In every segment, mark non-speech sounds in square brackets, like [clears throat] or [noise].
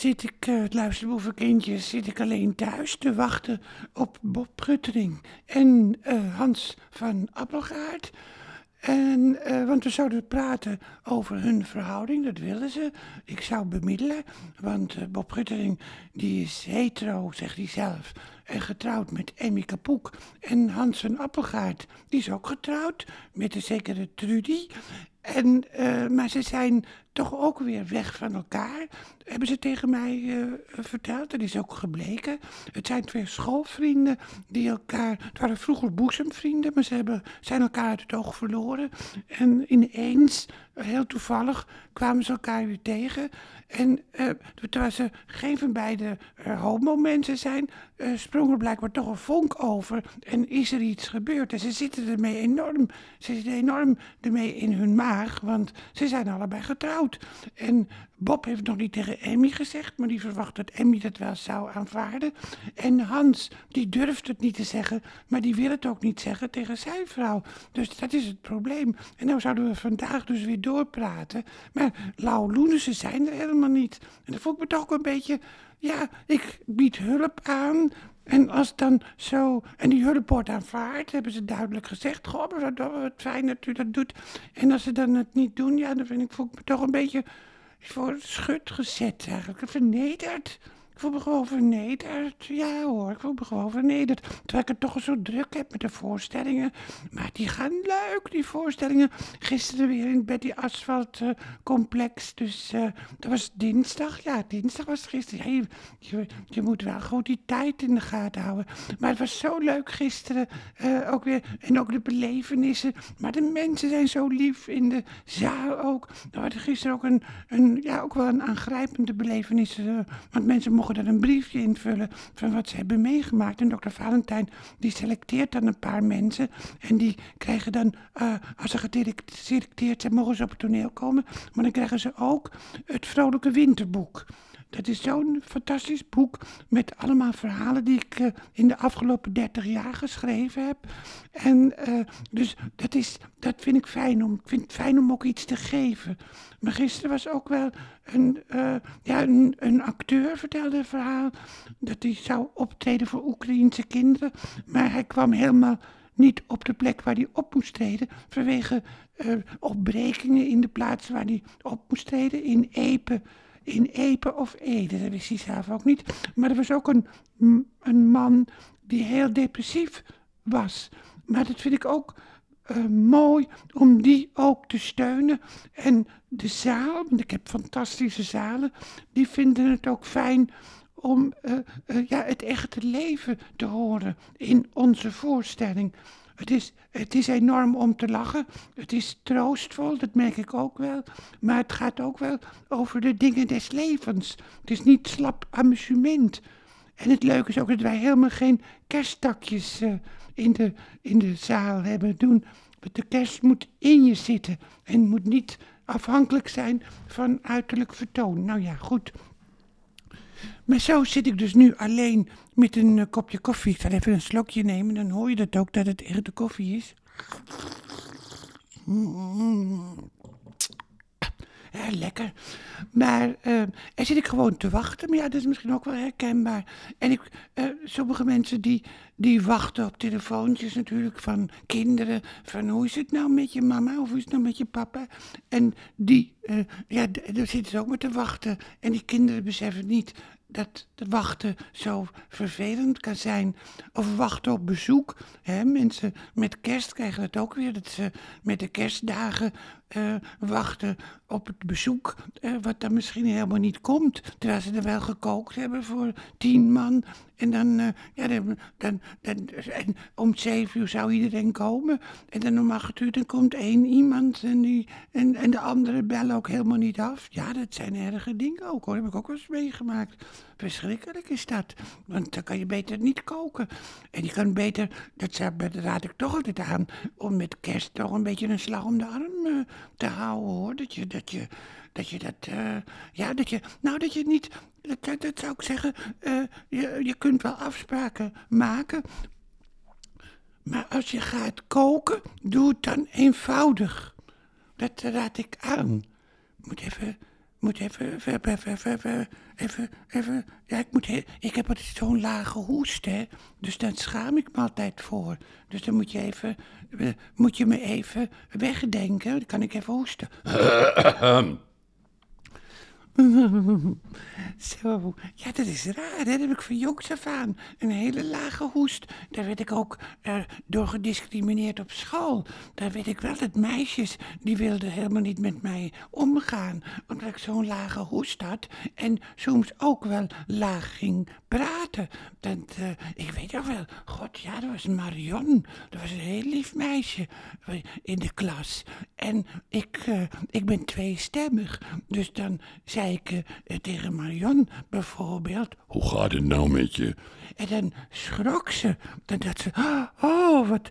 zit ik, uh, luisterboeven kindjes, zit ik alleen thuis te wachten op Bob Guttering en uh, Hans van Appelgaard. En, uh, want we zouden praten over hun verhouding, dat willen ze. Ik zou bemiddelen, want Bob Guttering die is hetero, zegt hij zelf. En getrouwd met Emmy Kapoek. En Hans van Appelgaard, die is ook getrouwd met een zekere Trudy. En, uh, maar ze zijn toch ook weer weg van elkaar. Hebben ze tegen mij uh, verteld. Dat is ook gebleken. Het zijn twee schoolvrienden die elkaar. Het waren vroeger boezemvrienden, maar ze hebben, zijn elkaar uit het oog verloren. En ineens, heel toevallig, kwamen ze elkaar weer tegen. En uh, terwijl ze geen van beide homo-mensen zijn, uh, sprong er blijkbaar toch een vonk over. En is er iets gebeurd. En ze zitten ermee enorm, ze zitten enorm ermee in hun maag, want ze zijn allebei getrouwd. En Bob heeft nog niet tegen Emmy gezegd, maar die verwacht dat Emmy dat wel zou aanvaarden. En Hans, die durft het niet te zeggen, maar die wil het ook niet zeggen tegen zijn vrouw. Dus dat is het probleem. En nou zouden we vandaag dus weer doorpraten. Maar Lau Loenissen zijn er helemaal niet. En dan voel ik me toch een beetje, ja, ik bied hulp aan. En als dan zo, en die hulp wordt aanvaard, hebben ze duidelijk gezegd. Goh, wat fijn dat u dat doet. En als ze dan het niet doen, ja, dan vind ik, voel ik me toch een beetje voor schut gezet eigenlijk. Vernederd. Ik voel me gewoon vernederd. Ja hoor, ik voel me gewoon vernederd. Terwijl ik het toch zo druk heb met de voorstellingen. Maar die gaan leuk, die voorstellingen. Gisteren weer in Betty Asphalt Complex. Dus uh, dat was dinsdag. Ja, dinsdag was gisteren. Ja, je, moet wel goed die tijd in de gaten houden. Maar het was zo leuk gisteren. Uh, ook weer, en ook de belevenissen. Maar de mensen zijn zo lief in de zaal ook. Er was gisteren ook, een, een, ja, ook wel een aangrijpende belevenis. want mensen mochten mogen een briefje invullen van wat ze hebben meegemaakt. En dokter Valentijn die selecteert dan een paar mensen. En die krijgen dan, uh, als ze geselecteerd zijn, mogen ze op het toneel komen. Maar dan krijgen ze ook het Vrolijke Winterboek. Dat is zo'n fantastisch boek met allemaal verhalen die ik uh, in de afgelopen 30 jaar geschreven heb. En uh, dus dat, is, dat vind ik fijn om. Ik vind het fijn om ook iets te geven. Maar gisteren was ook wel een, uh, ja, een, acteur vertelde een verhaal dat hij zou optreden voor Oekraïense kinderen. Maar hij kwam helemaal niet op de plek waar hij op moest treden vanwege opbrekingen in de plaats waar hij op moest treden in Epe in Epe of Ede, dat wist hij zelf ook niet. Maar er was ook een, een man die heel depressief was. Maar dat vind ik ook uh, mooi om die ook te steunen. En de zaal, want ik heb fantastische zalen, die vinden het ook fijn om uh, uh, ja, het echte leven te horen in onze voorstelling. Het is, het is enorm om te lachen. Het is troostvol, dat merk ik ook wel. Maar het gaat ook wel over de dingen des levens. Het is niet slap amusement. En het leuke is ook dat wij helemaal geen kersttakjes uh, in, de, in de zaal hebben doen. De kerst moet in je zitten en moet niet afhankelijk zijn van uiterlijk vertoon. Nou ja, goed. Maar zo zit ik dus nu alleen met een uh, kopje koffie. Ik zal even een slokje nemen, dan hoor je dat ook, dat het echt de koffie is. Mm. Ja, lekker. Maar uh, er zit ik gewoon te wachten. Maar ja, dat is misschien ook wel herkenbaar. En ik, uh, sommige mensen die, die wachten op telefoontjes natuurlijk van kinderen. Van hoe is het nou met je mama of hoe is het nou met je papa? En die, uh, ja, daar zitten ze ook met te wachten. En die kinderen beseffen niet dat de wachten zo vervelend kan zijn. Of wachten op bezoek. Hè? Mensen met kerst krijgen het ook weer. Dat ze met de kerstdagen uh, wachten op het bezoek. Uh, wat dan misschien helemaal niet komt. Terwijl ze er wel gekookt hebben voor tien man. En dan, uh, ja, dan, dan, en om zeven uur zou iedereen komen. En dan om acht uur dan komt één iemand. En, die, en, en de anderen bellen ook helemaal niet af. Ja, dat zijn erge dingen ook hoor. Heb ik ook wel eens meegemaakt. Verschrikkelijk is dat. Want dan kan je beter niet koken. En je kan beter, dat raad ik toch altijd aan, om met kerst toch een beetje een slag om de arm te houden hoor. Dat je dat, je, dat, je dat uh, ja, dat je, nou dat je niet, dat, dat zou ik zeggen, uh, je, je kunt wel afspraken maken. Maar als je gaat koken, doe het dan eenvoudig. Dat raad ik aan. Moet even moet even, even, even, even, even, ja, ik moet, ik heb altijd zo'n lage hoest, hè. Dus daar schaam ik me altijd voor. Dus dan moet je even, eh, moet je me even wegdenken, dan kan ik even hoesten. [clears throat] [laughs] Zo, ja, dat is raar, hè? Dat heb ik van jongs af aan. Een hele lage hoest. Daar werd ik ook eh, door gediscrimineerd op school. Daar weet ik wel dat meisjes, die wilden helemaal niet met mij omgaan. Omdat ik zo'n lage hoest had. En soms ook wel laag ging praten. Dat, eh, ik weet nog wel, god ja, dat was Marion. Dat was een heel lief meisje eh, in de klas. En ik, eh, ik ben tweestemmig. Dus dan zei eh, tegen Marion bijvoorbeeld... Hoe gaat het nou met je? En dan schrok ze. Dan dacht ze, oh, wat,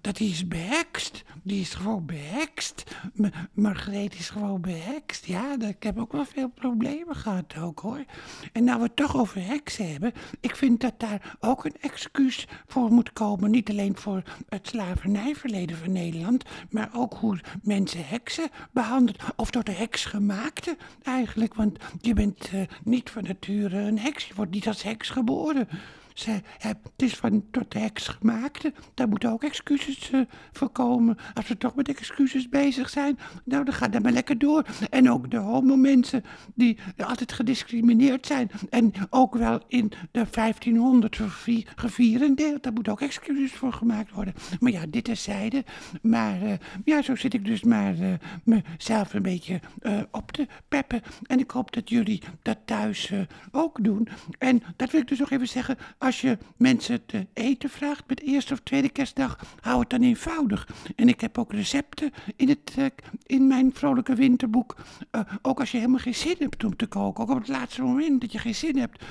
dat is behekst. Die is gewoon behekst. M- Margreet is gewoon behekst. Ja, dat- ik heb ook wel veel problemen gehad ook, hoor. En nou we het toch over heksen hebben. Ik vind dat daar ook een excuus voor moet komen. Niet alleen voor het slavernijverleden van Nederland. Maar ook hoe mensen heksen behandelen. Of door de heks gemaakte eigenlijk. Want je bent eh, niet van nature een heks. Je wordt niet als heks geboren. Ze, het is van tot de heks gemaakte. Daar moeten ook excuses eh, voor komen. Als we toch met excuses bezig zijn, nou dan gaat dat maar lekker door. En ook de homo-mensen die altijd gediscrimineerd zijn. En ook wel in de 1500 gevi- gevierendeeld. Daar moeten ook excuses voor gemaakt worden. Maar ja, dit terzijde. Maar eh, ja, zo zit ik dus maar eh, mezelf een beetje op te peppen. En ik hoop dat jullie dat thuis ook doen. En dat wil ik dus nog even zeggen. Als je mensen te eten vraagt met eerste of tweede kerstdag, hou het dan eenvoudig. En ik heb ook recepten in, het, eh, in mijn vrolijke winterboek. Eh, ook als je helemaal geen zin hebt om te koken. Ook op het laatste moment dat je geen zin hebt.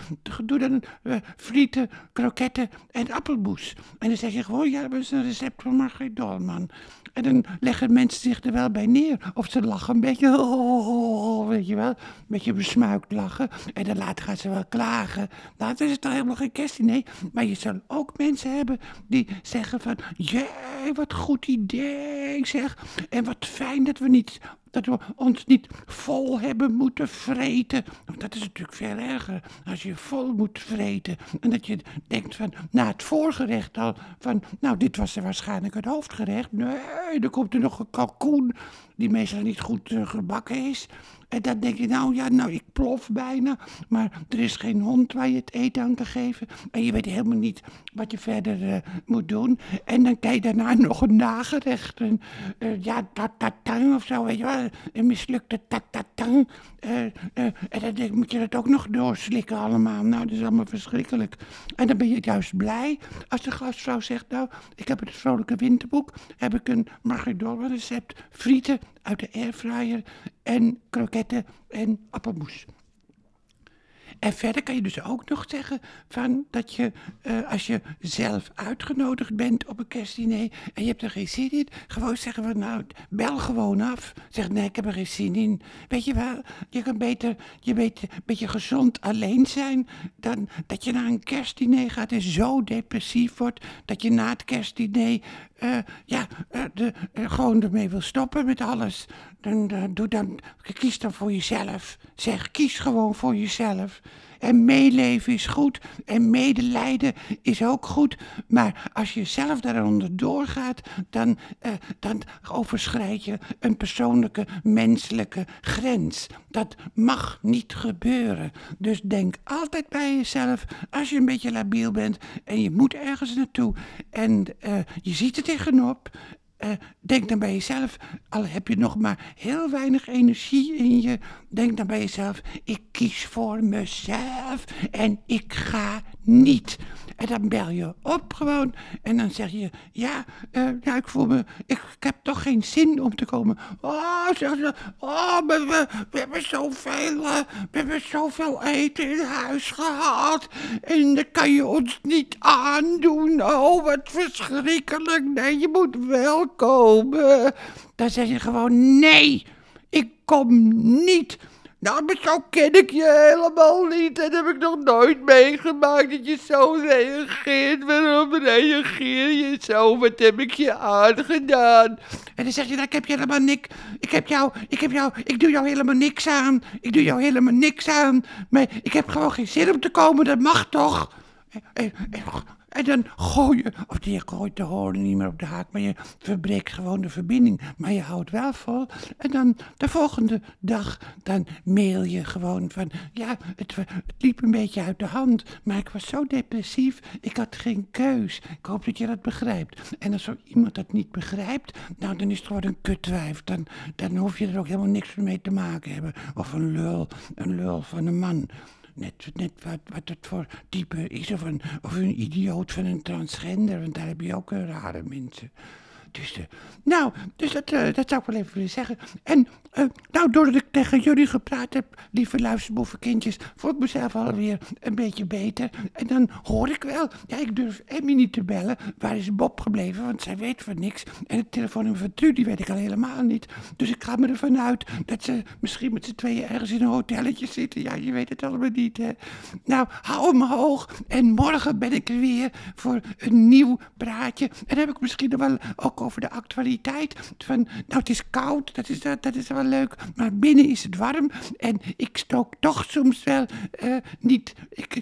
Doe dan eh, frieten, kroketten en appelmoes. En dan zeg je gewoon, ja, dat is een recept van Margriet Dolman. En dan leggen mensen zich er wel bij neer. Of ze lachen een beetje, weet je wel, een beetje besmuikt lachen. En dan later gaan ze wel klagen. Nou, dan is toch helemaal geen kerstdiner. Maar je zal ook mensen hebben die zeggen van, jee, wat goed idee zeg. En wat fijn dat we niet dat we ons niet vol hebben moeten vreten. Want dat is natuurlijk veel erger als je vol moet vreten. En dat je denkt van, na het voorgerecht al, van, nou, dit was er waarschijnlijk het hoofdgerecht. Nee, dan komt er nog een kalkoen die meestal niet goed eh, gebakken is. En dan denk je, nou ja, nou, ik plof bijna. Maar er is geen hond waar je het eten aan kan geven. En je weet helemaal niet wat je verder eh, moet doen. En dan krijg je daarna [laughs] nog een nagerecht. Een, eh, ja, tatatang of zo, weet je wel. Een mislukte tatatang. Eh, en dan denk, moet je dat ook nog doorslikken allemaal. Nou, dat is allemaal verschrikkelijk. En dan ben je juist blij als de gastvrouw zegt, nou, ik heb het vrolijke winterboek. Heb ik een Dolman recept. Frieten uit de airfryer en kroketten en appelmoes. En verder kan je dus ook nog zeggen van dat je, eh, als je zelf uitgenodigd bent op een kerstdiner en je hebt er geen zin in, gewoon zeggen van nou, bel gewoon af. Zeg nee, ik heb er geen zin in. Weet je wel, je kan beter, je weet, een beetje gezond alleen zijn dan dat je naar een kerstdiner gaat en zo depressief wordt dat je na het kerstdiner eh, ja, eh, eh, gewoon ermee wil stoppen met alles. Dan, doe dan, kies dan voor jezelf. Zeg, kies gewoon voor jezelf. En meeleven is goed en medelijden is ook goed. Maar als je zelf daaronder doorgaat, dan, eh, dan overschrijd je een persoonlijke menselijke grens. Dat mag niet gebeuren. Dus denk altijd bij jezelf, als je een beetje labiel bent en je moet ergens naartoe en eh, je ziet er tegenop. Eh, denk dan bij jezelf, al heb je nog maar heel weinig energie in je, denk dan bij jezelf, ik kies voor mezelf en ik ga niet. En dan bel je op gewoon en dan zeg je, ja, ja ik voel me, ik, heb toch geen zin om te komen. Oh, zeg ze, oh, we, we, we hebben zoveel, eh, we hebben zoveel eten in huis gehad en dat kan je ons niet aandoen. Oh, wat verschrikkelijk. Nee, je moet wel komen. Dan zeg je gewoon, nee, ik kom niet. Nou, maar zo ken ik je helemaal niet. En heb ik nog nooit meegemaakt dat je zo reageert. Waarom reageer je zo? Wat heb ik je aangedaan? En dan zeg je, nou, ik heb je helemaal niks. Ik heb jou, ik heb jou, ik doe jou helemaal niks aan. Ik doe jou helemaal niks aan. Maar ik heb gewoon geen zin om te komen, dat mag toch? Dan gooi je, of je gooit de hoorn niet meer op de haak, maar je verbreekt gewoon de verbinding. Maar je houdt wel vol. En dan de volgende dag, dan mail je gewoon van, ja, het, het liep een beetje uit de hand, maar ik was zo depressief, ik had geen keus. Ik hoop dat je dat begrijpt. En als zo iemand dat niet begrijpt, nou, dan is het gewoon een kutwijf. Dan, dan hoef je er ook helemaal niks mee te maken hebben. Of een lul, een lul van een man net, net wat, wat het voor type is. Of een, of een idioot van een transgender, want daar heb je ook rare mensen. Dus, uh, nou, dus dat, uh, dat zou ik wel even willen zeggen. En uh, nou, doordat ik tegen jullie gepraat heb, lieve luisterboevenkindjes, voel ik mezelf alweer een beetje beter. En dan hoor ik wel, ja, ik durf Emmy niet te bellen. Waar is Bob gebleven? Want zij weet van niks. En het telefoonnummer van Trudy weet ik al helemaal niet. Dus ik ga me ervan uit dat ze misschien met z'n tweeën ergens in een hotelletje zitten. Ja, je weet het allemaal niet, hè. Nou, hou hem hoog. En morgen ben ik er weer voor een nieuw praatje. En heb ik misschien wel ook over de actualiteit. Van, nou, het is koud, dat is, dat, dat is wel leuk, maar binnen is het warm. En ik stook toch soms wel uh, niet. Ik,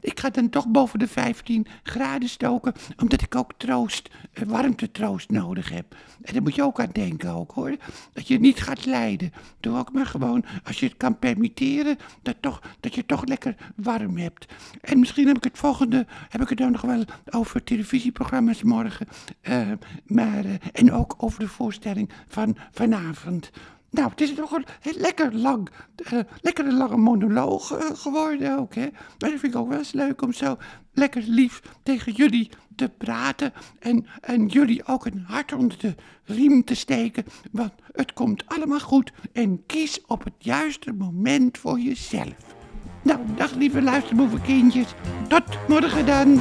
ik ga dan toch boven de 15 graden stoken, omdat ik ook troost, uh, warmtetroost nodig heb. En daar moet je ook aan denken, ook hoor. Dat je niet gaat lijden. Doe ook maar gewoon, als je het kan permitteren, dat, toch, dat je toch lekker warm hebt. En misschien heb ik het volgende, heb ik het dan nog wel over televisieprogramma's morgen. Uh, maar en ook over de voorstelling van vanavond. Nou, het is toch een lekker lang, uh, lekker lange monoloog uh, geworden ook, hè. Maar dat vind ik ook wel eens leuk om zo lekker lief tegen jullie te praten. En, en jullie ook een hart onder de riem te steken. Want het komt allemaal goed. En kies op het juiste moment voor jezelf. Nou, dag lieve luisterboevenkindjes. Tot morgen dan.